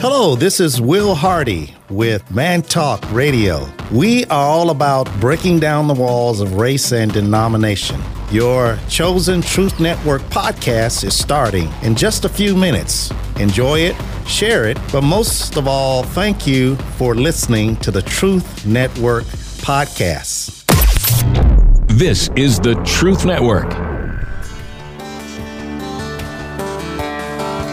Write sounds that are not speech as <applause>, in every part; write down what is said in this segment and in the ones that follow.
Hello, this is Will Hardy with Man Talk Radio. We are all about breaking down the walls of race and denomination. Your chosen Truth Network podcast is starting in just a few minutes. Enjoy it, share it, but most of all, thank you for listening to the Truth Network podcast. This is the Truth Network.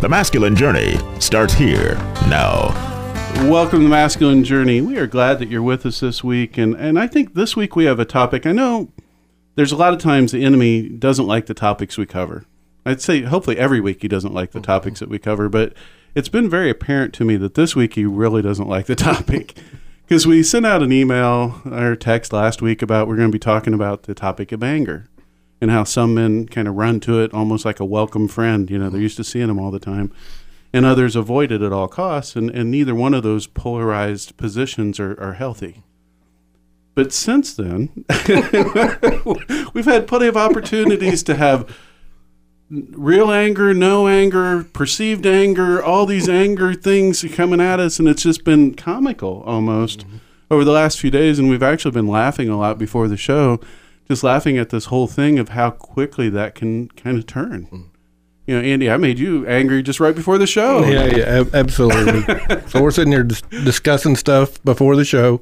The masculine journey starts here now. Welcome to the Masculine Journey. We are glad that you're with us this week. And, and I think this week we have a topic. I know there's a lot of times the enemy doesn't like the topics we cover. I'd say hopefully every week he doesn't like the mm-hmm. topics that we cover, but it's been very apparent to me that this week he really doesn't like the <laughs> topic. Because we sent out an email or text last week about we're going to be talking about the topic of anger and how some men kind of run to it almost like a welcome friend. You know, they're used to seeing him all the time. And others avoid it at all costs. And, and neither one of those polarized positions are, are healthy. But since then, <laughs> we've had plenty of opportunities to have real anger, no anger, perceived anger, all these anger things coming at us. And it's just been comical almost mm-hmm. over the last few days. And we've actually been laughing a lot before the show just laughing at this whole thing of how quickly that can kind of turn. Mm. You know, Andy, I made you angry just right before the show. Yeah, yeah, absolutely. <laughs> so we're sitting here dis- discussing stuff before the show,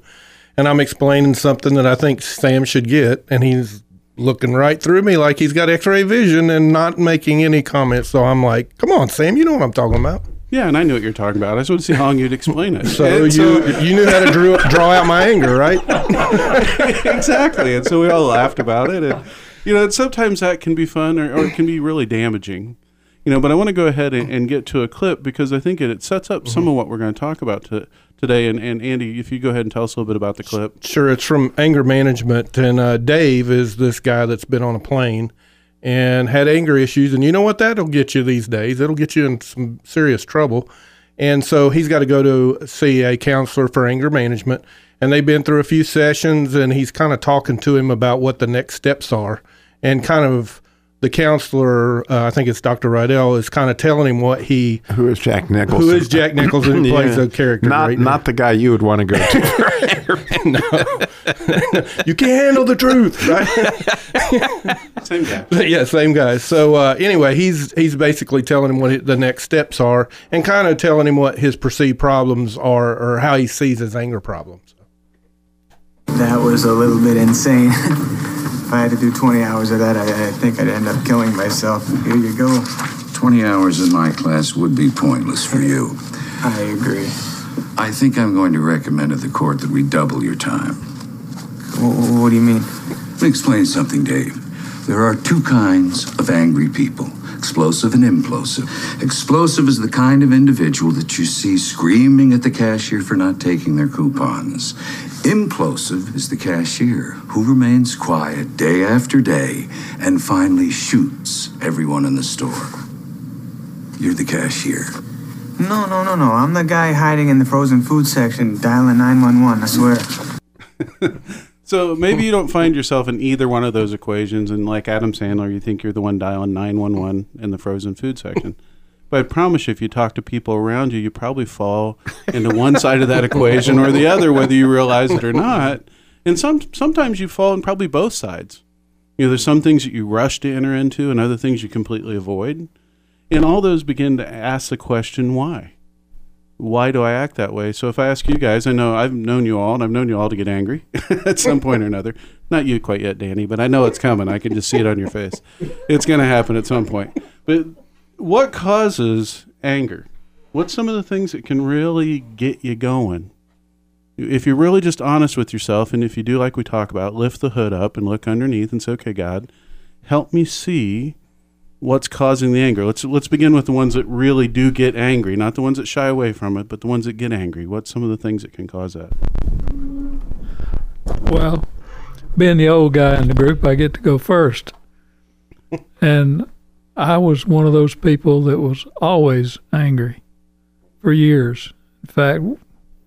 and I'm explaining something that I think Sam should get, and he's looking right through me like he's got X-ray vision and not making any comments. So I'm like, "Come on, Sam, you know what I'm talking about." Yeah, and I knew what you're talking about. I just wanted to see how long you'd explain it. <laughs> so you so, you knew how to drew, draw out my anger, right? <laughs> exactly. And so we all laughed about it. And you know, sometimes that can be fun or, or it can be really damaging. You know, but I want to go ahead and, and get to a clip because I think it, it sets up mm-hmm. some of what we're going to talk about to, today. And, and Andy, if you go ahead and tell us a little bit about the clip. Sure. It's from anger management, and uh, Dave is this guy that's been on a plane and had anger issues. And you know what? That'll get you these days. It'll get you in some serious trouble. And so he's got to go to see a counselor for anger management. And they've been through a few sessions, and he's kind of talking to him about what the next steps are and kind of the counselor, uh, I think it's Dr. Rydell, is kind of telling him what he. Who is Jack Nicholson? Who is Jack Nicholson? <laughs> Who plays a character. Not, right not the guy you would want to go to. <laughs> <laughs> no. you can't handle the truth, right? same guy. Yeah, same guy. So uh, anyway, he's he's basically telling him what the next steps are and kind of telling him what his perceived problems are or how he sees his anger problems. That was a little bit insane. If I had to do 20 hours of that, I, I think I'd end up killing myself. Here you go. 20 hours in my class would be pointless for you. I agree. I think I'm going to recommend to the court that we double your time. what do you mean? Let me explain something, Dave. There are two kinds of angry people explosive and implosive. Explosive is the kind of individual that you see screaming at the cashier for not taking their coupons. Implosive is the cashier who remains quiet day after day and finally shoots everyone in the store. You're the cashier. No, no, no, no. I'm the guy hiding in the frozen food section dialing 911, I swear. <laughs> So maybe you don't find yourself in either one of those equations, and like Adam Sandler, you think you're the one dialing 911 in the frozen food section. But I promise you, if you talk to people around you, you probably fall into one side of that equation or the other, whether you realize it or not. And some sometimes you fall in probably both sides. You know, there's some things that you rush to enter into, and other things you completely avoid. And all those begin to ask the question, why? Why do I act that way? So if I ask you guys, I know I've known you all, and I've known you all to get angry <laughs> at some point or another. Not you quite yet, Danny, but I know it's coming. I can just see it on your face. It's going to happen at some point. But what causes anger? What's some of the things that can really get you going? If you're really just honest with yourself, and if you do like we talk about, lift the hood up and look underneath and say, okay, God, help me see what's causing the anger. Let's let's begin with the ones that really do get angry, not the ones that shy away from it, but the ones that get angry. What's some of the things that can cause that? Well, being the old guy in the group, I get to go first. <laughs> and I was one of those people that was always angry for years. In fact,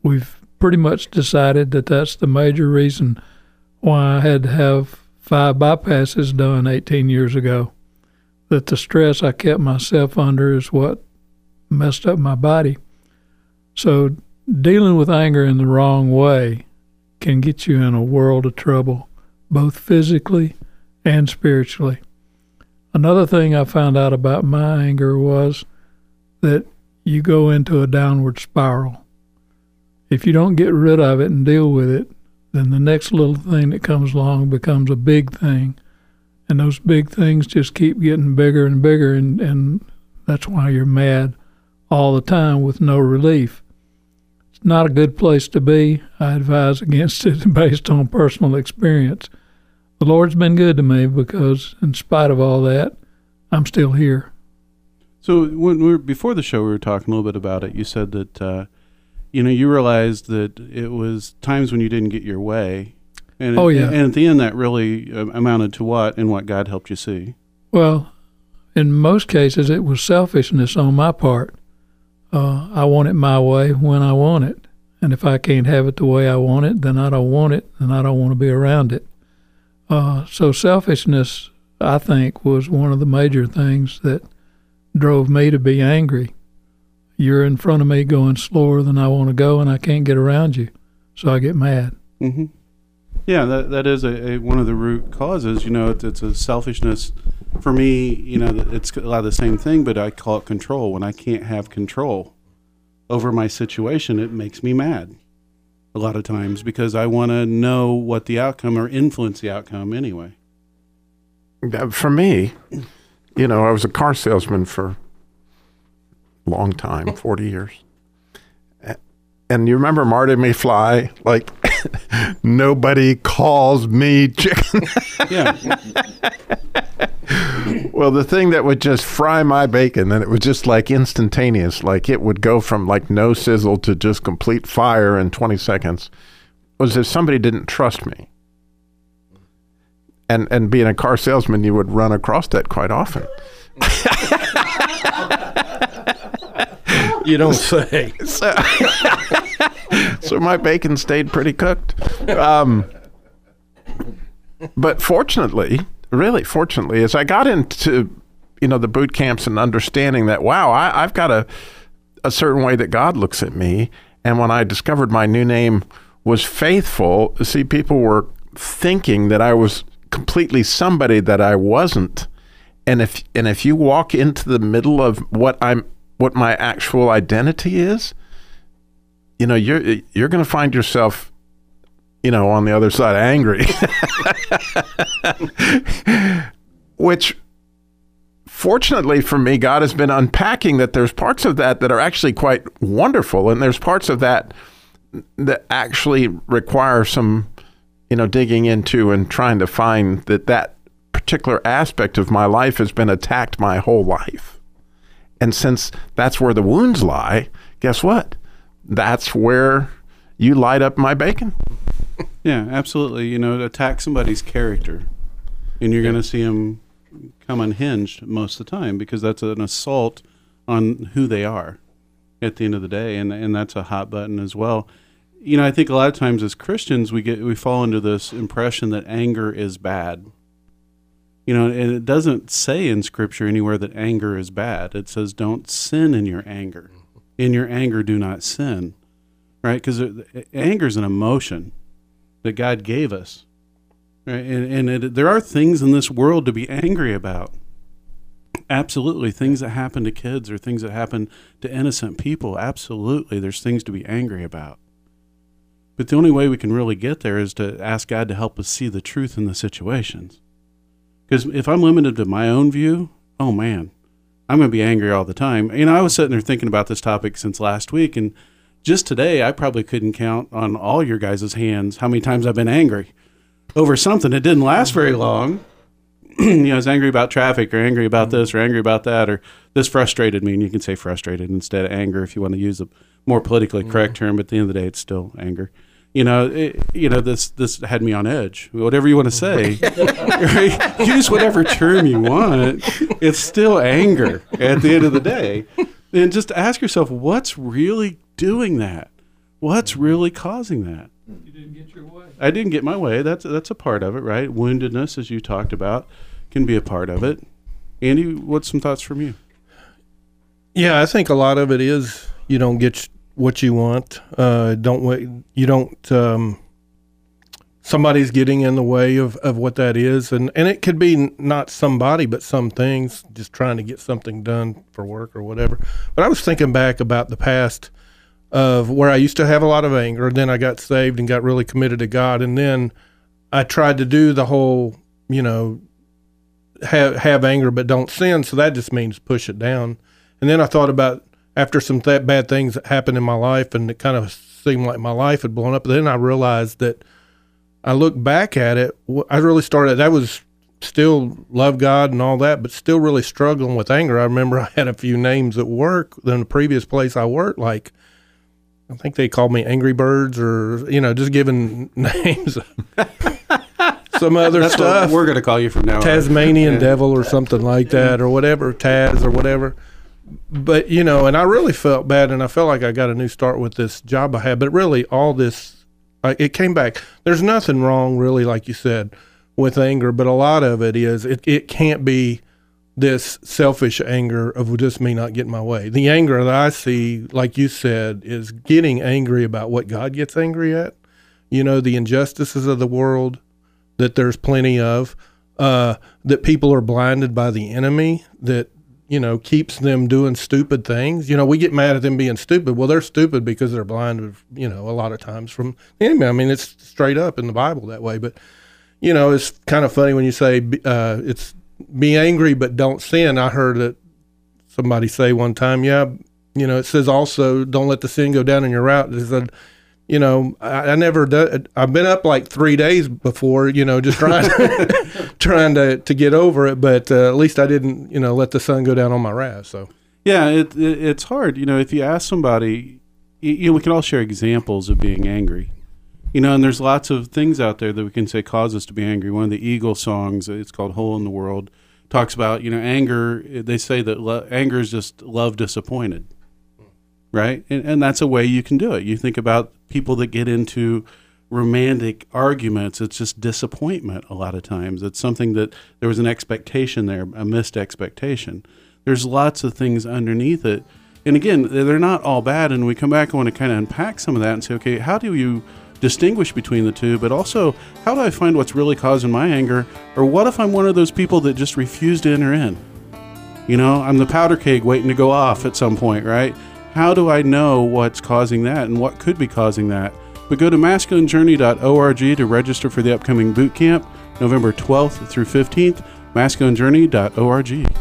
we've pretty much decided that that's the major reason why I had to have five bypasses done 18 years ago. That the stress I kept myself under is what messed up my body. So, dealing with anger in the wrong way can get you in a world of trouble, both physically and spiritually. Another thing I found out about my anger was that you go into a downward spiral. If you don't get rid of it and deal with it, then the next little thing that comes along becomes a big thing. And those big things just keep getting bigger and bigger, and, and that's why you're mad all the time with no relief. It's not a good place to be. I advise against it <laughs> based on personal experience. The Lord's been good to me because, in spite of all that, I'm still here. So when we were before the show, we were talking a little bit about it. You said that uh, you know you realized that it was times when you didn't get your way, and Oh, it- yeah. and at the end that really uh, amounted to what and what God helped you see. Well, in most cases, it was selfishness on my part. Uh, I want it my way when I want it. And if I can't have it the way I want it, then I don't want it, and I don't want to be around it. Uh, so, selfishness, I think, was one of the major things that drove me to be angry. You're in front of me going slower than I want to go, and I can't get around you. So I get mad. Mm-hmm. Yeah, that that is a, a one of the root causes. You know, it's, it's a selfishness. For me, you know, it's a lot of the same thing, but I call it control. When I can't have control over my situation, it makes me mad. A lot of times because I want to know what the outcome or influence the outcome anyway. For me, you know, I was a car salesman for a long time, 40 years. And you remember Marty McFly? Like, <laughs> nobody calls me chicken. Yeah, well, the thing that would just fry my bacon, and it was just like instantaneous, like it would go from like no sizzle to just complete fire in 20 seconds, was if somebody didn't trust me. And, and being a car salesman, you would run across that quite often. You don't say. <laughs> so, <laughs> so my bacon stayed pretty cooked. Um, but fortunately, really fortunately, as I got into you know the boot camps and understanding that wow, I, I've got a a certain way that God looks at me, and when I discovered my new name was faithful, see, people were thinking that I was completely somebody that I wasn't. And if and if you walk into the middle of what I'm what my actual identity is, you know, you're you're going to find yourself you know, on the other side angry. <laughs> Which fortunately for me, God has been unpacking that there's parts of that that are actually quite wonderful, and there's parts of that that actually require some, you know, digging into and trying to find that that particular aspect of my life has been attacked my whole life. And since that's where the wounds lie, guess what? That's where you light up my bacon. <laughs> yeah, absolutely. You know, attack somebody's character, and you're going to see them come unhinged most of the time because that's an assault on who they are at the end of the day, and and that's a hot button as well. You know, I think a lot of times as Christians we get we fall into this impression that anger is bad. You know, and it doesn't say in Scripture anywhere that anger is bad. It says, "Don't sin in your anger. In your anger, do not sin." Right? Because anger is an emotion that God gave us. Right? And, and it, there are things in this world to be angry about. Absolutely. Things that happen to kids or things that happen to innocent people. Absolutely. There's things to be angry about. But the only way we can really get there is to ask God to help us see the truth in the situations. Because if I'm limited to my own view, oh man, I'm going to be angry all the time. You know, I was sitting there thinking about this topic since last week, and just today, I probably couldn't count on all your guys' hands how many times I've been angry over something that didn't last very long. <clears throat> you know, I was angry about traffic or angry about this or angry about that or this frustrated me. And you can say frustrated instead of anger if you want to use a more politically correct mm. term. But at the end of the day, it's still anger. You know, it, you know this this had me on edge. Whatever you want to say, right? <laughs> use whatever term you want. It's still anger at the end of the day. And just ask yourself, what's really doing that? What's really causing that? You didn't get your way. I didn't get my way. That's that's a part of it, right? Woundedness, as you talked about, can be a part of it. Andy, what's some thoughts from you? Yeah, I think a lot of it is you don't get what you want. Uh, don't wait. You don't. Um, somebody's getting in the way of, of what that is, and and it could be not somebody, but some things. Just trying to get something done for work or whatever. But I was thinking back about the past of where I used to have a lot of anger. Then I got saved and got really committed to God, and then I tried to do the whole, you know, have have anger but don't sin. So that just means push it down. And then I thought about after some th- bad things that happened in my life, and it kind of seemed like my life had blown up. Then I realized that I look back at it. I really started. That was still love God and all that, but still really struggling with anger. I remember <laughs> I had a few names at work in the previous place I worked, like I think they called me Angry Birds, or you know, just giving <laughs> names. <laughs> Some other That's stuff. we're going to call you from now on. Tasmanian Yeah. devil or something like that or whatever, Taz or whatever. But you know, and I really felt bad, and I felt like I got a new start with this job I had. But really, all this, I, it came back. There's nothing wrong, really, like you said, with anger. But a lot of it is it. It can't be this selfish anger of just me not getting my way. The anger that I see, like you said, is getting angry about what God gets angry at. You know, the injustices of the world that there's plenty of, uh, that people are blinded by the enemy that, you know, keeps them doing stupid things. You know, we get mad at them being stupid. Well, they're stupid because they're blind. you know, a lot of times from the enemy. I mean, it's straight up in the Bible that way. But, you know, it's kind of funny when you say uh, it's be angry but don't sin. I heard that somebody say one time, yeah, you know, it says also don't let the sin go down in your route. It said, you know, I, I never do, I've been up like three days before, you know, just trying <laughs> trying to to get over it. But uh, at least I didn't, you know, let the sun go down on my wrath. So Yeah, it, it, it's hard. You know, if you ask somebody, you, you know, we can all share examples of being angry. You know, and there's lots of things out there that we can say cause us to be angry. One of the Eagle songs, it's called "Hole in the World," talks about you know anger. They say that lo- anger is just love disappointed, right? And, and that's a way you can do it. You think about people that get into romantic arguments. It's just disappointment a lot of times. It's something that there was an expectation there, a missed expectation. There's lots of things underneath it. And again, they're not all bad. And we come back and want to kind of unpack some of that and say, okay, how do you distinguish between the two? But also, how do I find what's really causing my anger? Or what if I'm one of those people that just refuse to enter in? You know, I'm the powder keg waiting to go off at some point, right? How do I know what's causing that and what could be causing that? But go to masculinejourney.org to register for the upcoming boot camp, November 12th through 15th, masculinejourney.org.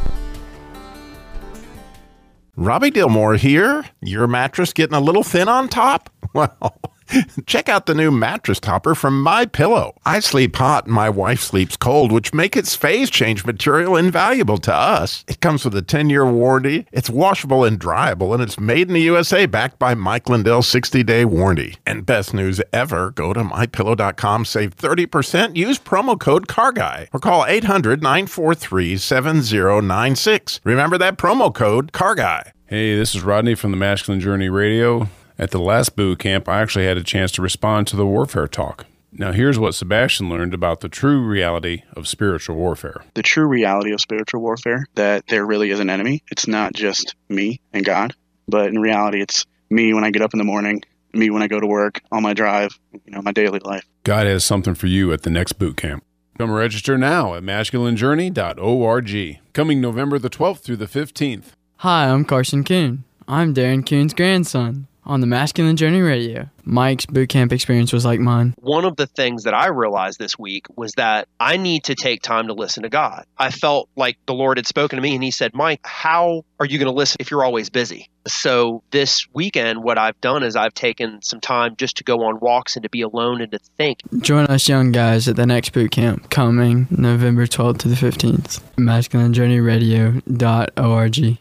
Robby Dilmore here. Your mattress getting a little thin on top? <laughs> Well, <laughs> check out the new mattress topper from My Pillow. I sleep hot and my wife sleeps cold, which make its phase change material invaluable to us. It comes with a 10-year warranty. It's washable and dryable, and it's made in the USA, backed by Mike Lindell's 60-day warranty. And best news ever, go to mypillow.com, save 30%, use promo code CARGUY, or call 800-943-7096. Remember that promo code CARGUY. Hey, this is Rodney from the Masculine Journey Radio. At the last boot camp, I actually had a chance to respond to the warfare talk. Now, here's what Sebastian learned about the true reality of spiritual warfare. the true reality of spiritual warfare that there really is an enemy. It's not just me and God, but in reality, it's me when I get up in the morning, me when I go to work, on my drive, you know, my daily life. God has something for you at the next boot camp. Come register now at masculinejourney.org. Coming November the 12th through the 15th. Hi, I'm Carson Coon. I'm Darren Coon's grandson. On the Masculine Journey Radio. Mike's boot camp experience was like mine. One of the things that I realized this week was that I need to take time to listen to God. I felt like the Lord had spoken to me and He said, Mike, how are you going to listen if you're always busy? So this weekend, what I've done is I've taken some time just to go on walks and to be alone and to think. Join us young guys at the next boot camp coming November 12th to the 15th. MasculineJourneyRadio.org.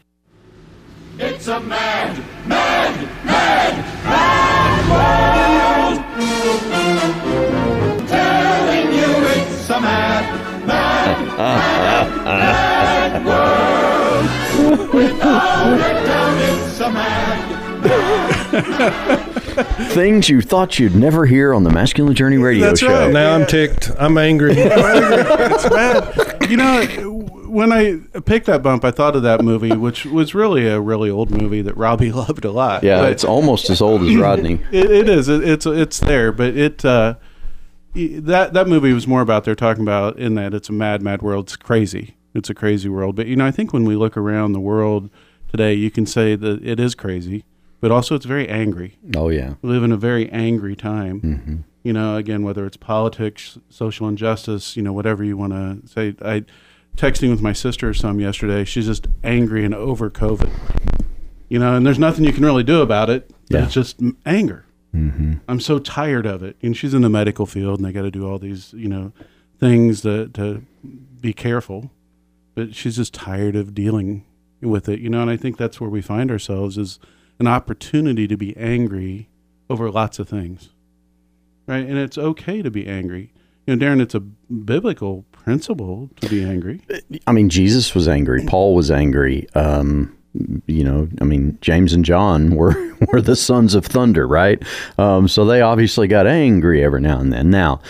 It's a mad, mad, mad, mad world. Telling you it's a mad, mad, mad, mad world. Without a doubt, it's a mad. Things you thought you'd never hear on the Masculine Journey radio That's show. right. Now I'm ticked. I'm angry. <laughs> it's bad. You know, when I picked that bump, I thought of that movie, <laughs> which was really a really old movie that Robbie <laughs> loved a lot. Yeah, But- it's almost as old as <laughs> Rodney. it, it is. It, it's it's there, but it uh, that that movie was more about they're talking about in that it's a mad, mad world. It's crazy. It's a crazy world. But you know, I think when we look around the world today, you can say that it is crazy, but also it's very angry. Oh yeah. We live in a very angry time. Mm-hmm. You know, again, whether it's politics, social injustice, you know, whatever you want to say. I texting with my sister or some yesterday. She's just angry and over COVID. You know, and there's nothing you can really do about it. Yeah. It's just anger. Mm-hmm. I'm so tired of it. And she's in the medical field, and they got to do all these, you know, things to to be careful. But she's just tired of dealing with it, you know. And I think that's where we find ourselves is an opportunity to be angry over lots of things, right? And it's okay to be angry. You know, Darren, it's a biblical principle to be angry. I mean, Jesus was angry. Paul was angry. Um, you know, I mean, James and John <laughs> were were the sons of thunder, right? Um, so they obviously got angry every now and then. Now,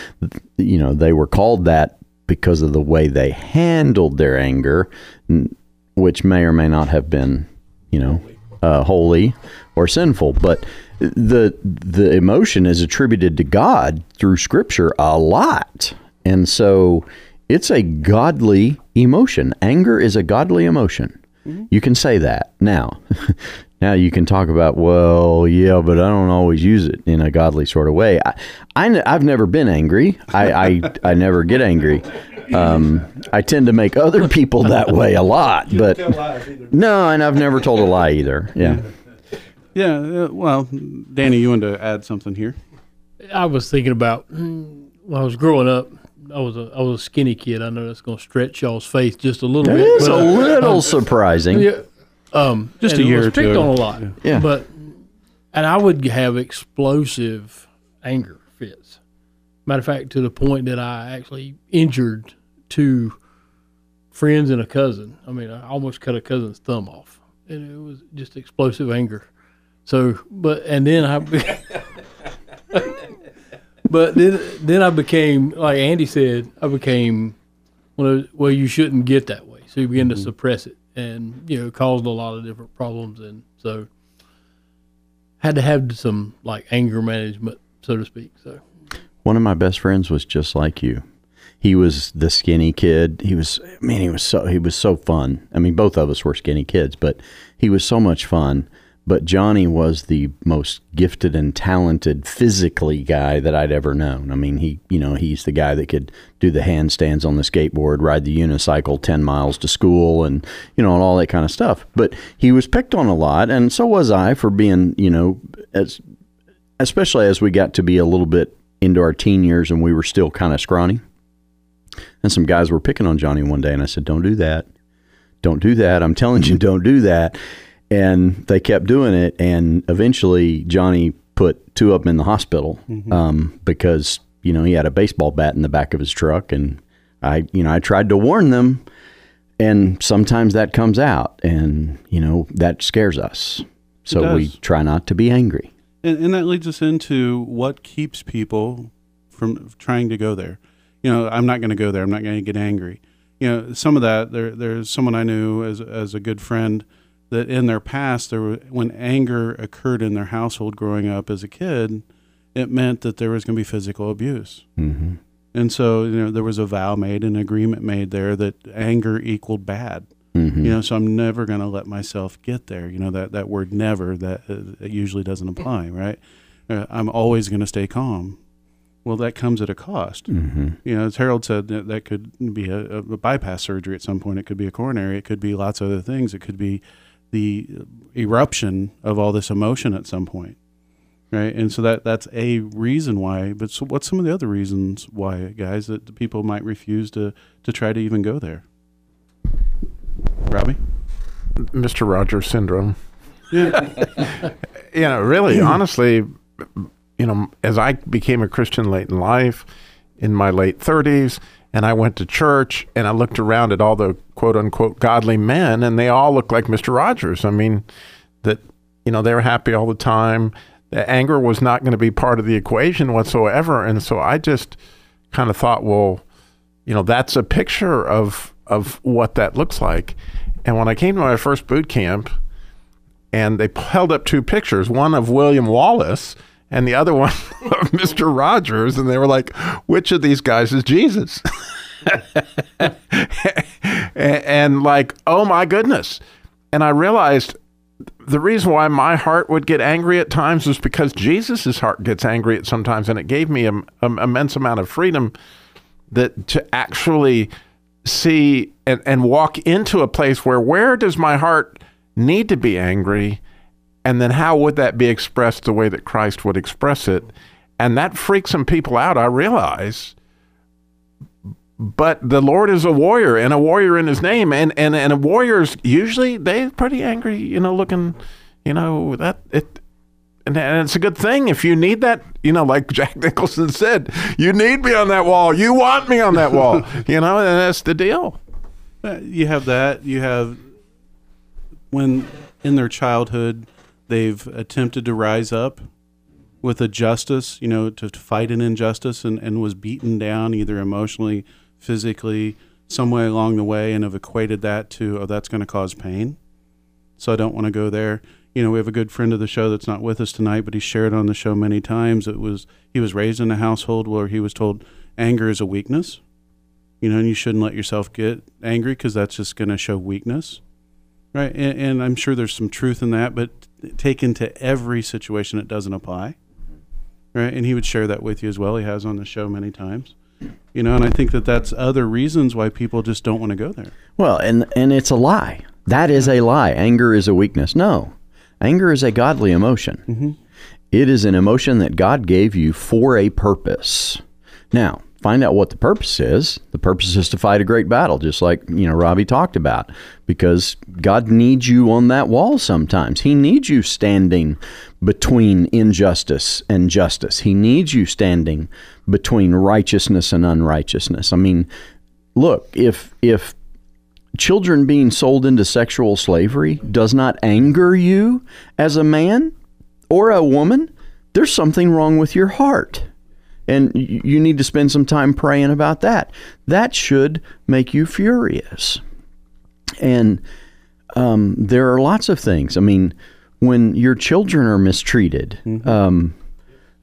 you know, they were called that because of the way they handled their anger, which may or may not have been, you know, uh, holy or sinful. But the the emotion is attributed to God through Scripture a lot, and so it's a godly emotion. Anger is a godly emotion. You can say that now. <laughs> now you can talk about, well, yeah, but I don't always use it in a godly sort of way. I, I, have never been angry. I, I, I never get angry. Um, I tend to make other people that way a lot, but no, and I've never told a lie either. Yeah. Yeah. Uh, well, Danny, you wanted to add something here? I was thinking about when I was growing up. I was a I was a skinny kid. I know that's going to stretch y'all's faith just a little That bit. is but, a little um, surprising. Yeah, um, Just a year was or two picked ago. on a lot. Yeah. but and I would have explosive anger fits. Matter of fact, to the point that I actually injured two friends and a cousin. I mean, I almost cut a cousin's thumb off, and it was just explosive anger. So, but and then I. <laughs> <laughs> but then then I became like Andy said, I became one of well, you shouldn't get that way. So you begin to mm-hmm. suppress it, and you know, caused a lot of different problems, and so had to have some like anger management, so to speak. So One of my best friends was just like you. He was the skinny kid. He was, I mean, he was so he was so fun. I mean, both of us were skinny kids, but he was so much fun. But Johnny was the most gifted and talented physically guy that I'd ever known. I mean, he, you know, he's the guy that could do the handstands on the skateboard, ride the unicycle 10 miles to school and, you know, and all that kind of stuff. But he was picked on a lot, and so was I for being, you know, as especially as we got to be a little bit into our teen years and we were still kind of scrawny. And some guys were picking on Johnny one day, and I said, Don't do that. Don't do that. I'm telling you, <laughs> don't do that. And they kept doing it. And eventually, Johnny put two of them in the hospital um, because, you know, he had a baseball bat in the back of his truck. And I, you know, I tried to warn them. And sometimes that comes out, and, you know, that scares us. So we try not to be angry. And, and that leads us into what keeps people from trying to go there. You know, I'm not going to go there. I'm not going to get angry. You know, some of that there there's someone I knew as as a good friend that in their past there were, when anger occurred in their household growing up as a kid, it meant that there was going to be physical abuse. Mm-hmm. And so, you know, there was a vow made, an agreement made there that anger equaled bad. Mhm. You know, so I'm never going to let myself get there. You know that that word "never" that, uh, usually doesn't apply, right? Uh, I'm always going to stay calm. Well, that comes at a cost. Mhm. You know, as Harold said, that, that could be a, a bypass surgery at some point. It could be a coronary. It could be lots of other things. It could be the eruption of all this emotion at some point, right? And so that that's a reason why. But so what's some of the other reasons why, guys, that people might refuse to to try to even go there? Robbie, Mr. Rogers syndrome. Yeah. <laughs> you know, really, honestly, you know, as I became a Christian late in life, in my late 30s, and I went to church and I looked around at all the quote unquote godly men, and they all looked like Mr. Rogers. I mean, that, you know, they were happy all the time. The anger was not going to be part of the equation whatsoever. And so I just kind of thought, well, you know, that's a picture of, of what that looks like. And when I came to my first boot camp, and they held up two pictures, one of William Wallace and the other one <laughs> of Mr. Rogers, and they were like, "Which of these guys is Jesus?" <laughs> and, and like, oh my goodness! And I realized the reason why my heart would get angry at times was because Jesus's heart gets angry at sometimes, and it gave me an immense amount of freedom that to actually see and, and walk into a place where where does my heart need to be angry and then how would that be expressed the way that christ would express it? And that freaks some people out i realize. But the lord is a warrior and a warrior in his name and and, and warriors usually they're pretty angry you know looking you know that it and, and it's a good thing if you need that you know like <laughs> jack nicholson said you need me on that wall. You want me on that wall. <laughs> You know and that's the deal. Uh, you have that. You have when in their childhood they've attempted to rise up with a justice, you know, to, to fight an injustice and, and was beaten down either emotionally, physically, some way along the way, and have equated that to, oh, that's going to cause pain. So I don't want to go there. You know, we have a good friend of the show that's not with us tonight, but he shared on the show many times. It was he was raised in a household where he was told anger is a weakness you know, and you shouldn't let yourself get angry because that's just going to show weakness, right? And, and I'm sure there's some truth in that, but taken to every situation, it doesn't apply, right? And he would share that with you as well. He has on the show many times, you know, and I think that that's other reasons why people just don't want to go there. Well, and and it's a lie. That is a lie. Anger is a weakness. No, anger is a godly emotion. Mhm. It is an emotion that God gave you for a purpose. Now, find out what the purpose is. The purpose is to fight a great battle, just like you know Robbie talked about, because God needs you on that wall sometimes. He needs you standing between injustice and justice. He needs you standing between righteousness and unrighteousness. I mean, look, if if children being sold into sexual slavery does not anger you as a man or a woman, there's something wrong with your heart. And you need to spend some time praying about that. That should make you furious. And um, there are lots of things. I mean, when your children are mistreated, um,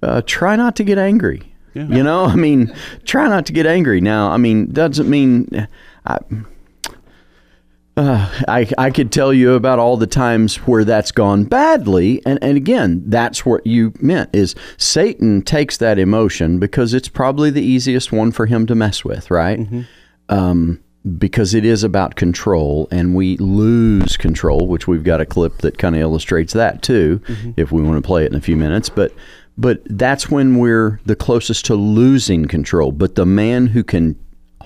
uh, try not to get angry. You know, I mean, try not to get angry. Now, I mean, doesn't mean I, uh, I I could tell you about all the times where that's gone badly, and and again, that's what you meant is Satan takes that emotion because it's probably the easiest one for him to mess with, right? Um, because it is about control, and we lose control, which we've got a clip that kind of illustrates that too, if we want to play it in a few minutes, but. But that's when we're the closest to losing control. But the man who can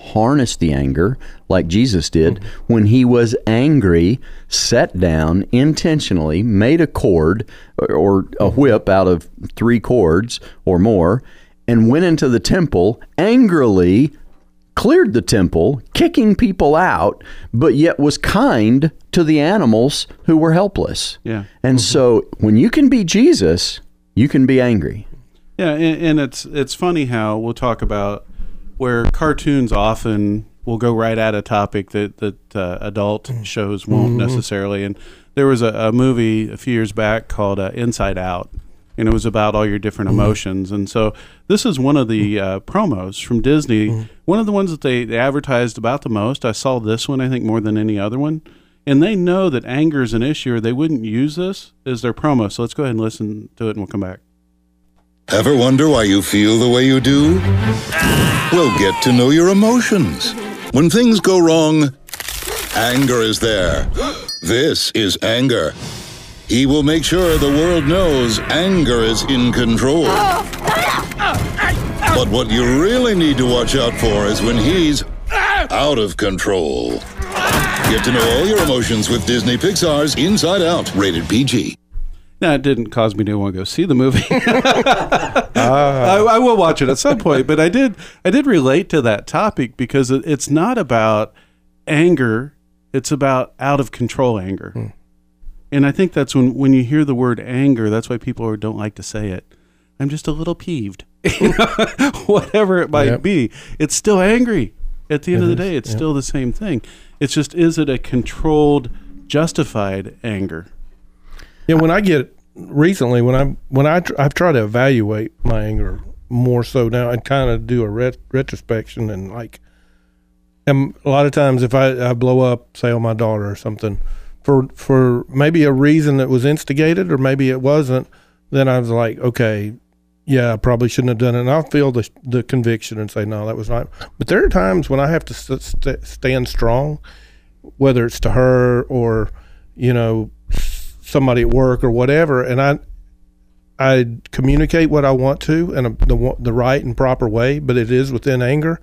harness the anger like Jesus did mm-hmm. when he was angry, sat down intentionally, made a cord or- a whip out of three cords or more, and went into the temple angrily. Cleared the temple, kicking people out, but yet was kind to the animals who were helpless. Yeah. And mm-hmm. so when you can be Jesus, you can be angry. Yeah, and, and it's it's funny how we'll talk about where cartoons often will go right at a topic that that uh, adult shows won't Mhm. necessarily. And there was a, a movie a few years back called uh, Inside Out, and it was about all your different emotions. And so this is one of the uh, promos from Disney, one of the ones that they, they advertised about the most. I saw this one, I think, more than any other one. And they know that anger is an issue, or they wouldn't use this as their promo. So let's go ahead and listen to it, and we'll come back. Ever wonder why you feel the way you do? Well, get to know your emotions. When things go wrong, anger is there. This is anger. He will make sure the world knows anger is in control. But what you really need to watch out for is when he's out of control. Get to know all your emotions with Disney Pixar's Inside Out, rated PG. Now, it didn't cause me to want to go see the movie. <laughs> Ah. I, I will watch it at some point, but I did. I did relate to that topic because it, it's not about anger; it's about out of control anger. Hmm. And I think that's when when you hear the word anger, that's why people don't like to say it. I'm just a little peeved, <laughs> <laughs> whatever it might Yep. be. It's still angry. At the end It of the is, day, it's yep. still the same thing. It's just is it a controlled, justified anger? Yeah, when I get recently, when I when I tr- I've tried to evaluate my anger more so now and kind of do a ret- retrospection and like, and a lot of times if I, I blow up, say on my daughter or something, for for maybe a reason that was instigated or maybe it wasn't, then I was like, okay, yeah, I probably shouldn't have done it. And I'll feel the the conviction and say, no, that was not. But there are times when I have to st- st- stand strong, whether it's to her or you know somebody at work or whatever, and I I communicate what I want to in a, the the right and proper way, but it is within anger.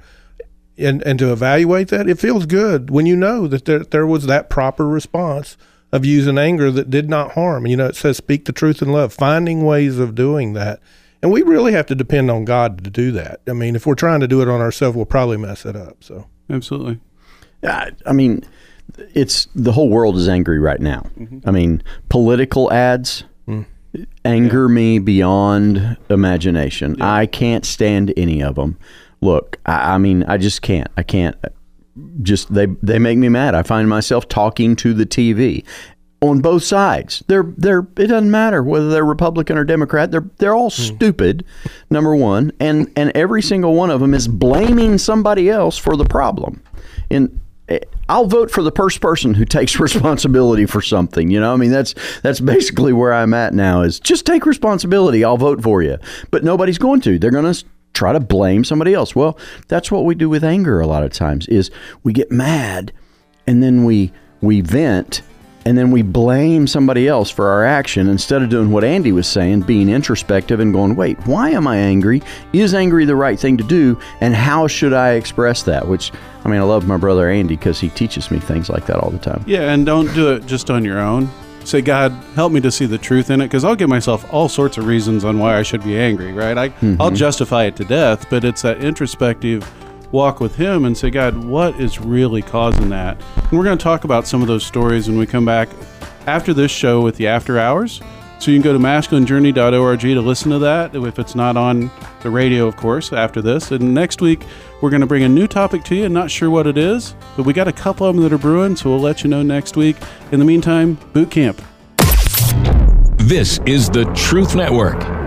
And and to evaluate that, it feels good when you know that there there was that proper response of using anger that did not harm. You know, it says speak the truth in love, finding ways of doing that. And we really have to depend on God to do that. I mean, if we're trying to do it on ourselves, we'll probably mess it up. So Absolutely. I, I mean, it's the whole world is angry right now. Mm-hmm. I mean, political ads mm. anger me beyond imagination. I can't stand any of them. Look, I, I mean, I just can't. I can't. Uh, just they they make me mad. I find myself talking to the TV on both sides. They're they're it doesn't matter whether they're Republican or Democrat. They're they're all hmm. stupid. Number one, and and every single one of them is blaming somebody else for the problem. And I'll vote for the first person who takes <laughs> responsibility for something. You know, I mean that's that's basically where I'm at now. Is just take responsibility. I'll vote for you. But nobody's going to. They're going to try to blame somebody else. Well, that's what we do with anger a lot of times. Is we get mad, and then we we vent and then we blame somebody else for our action instead of doing what Andy was saying, being introspective and going, wait, why am I angry? Is angry the right thing to do? And how should I express that? Which, I mean, I love my brother Andy because he teaches me things like that all the time. Yeah, and don't do it just on your own. Say, God, help me to see the truth in it, because I'll give myself all sorts of reasons on why I should be angry, right? I, I'll Mhm. justify it to death, but it's that introspective walk with Him and say, God, what is really causing that? And we're going to talk about some of those stories when we come back after this show with the After Hours. So you can go to masculinejourney.org to listen to that if it's not on the radio, of course, after this. And next week, we're going to bring a new topic to you. Not sure what it is, but we got a couple of them that are brewing, so we'll let you know next week. In the meantime, boot camp. This is the Truth Network.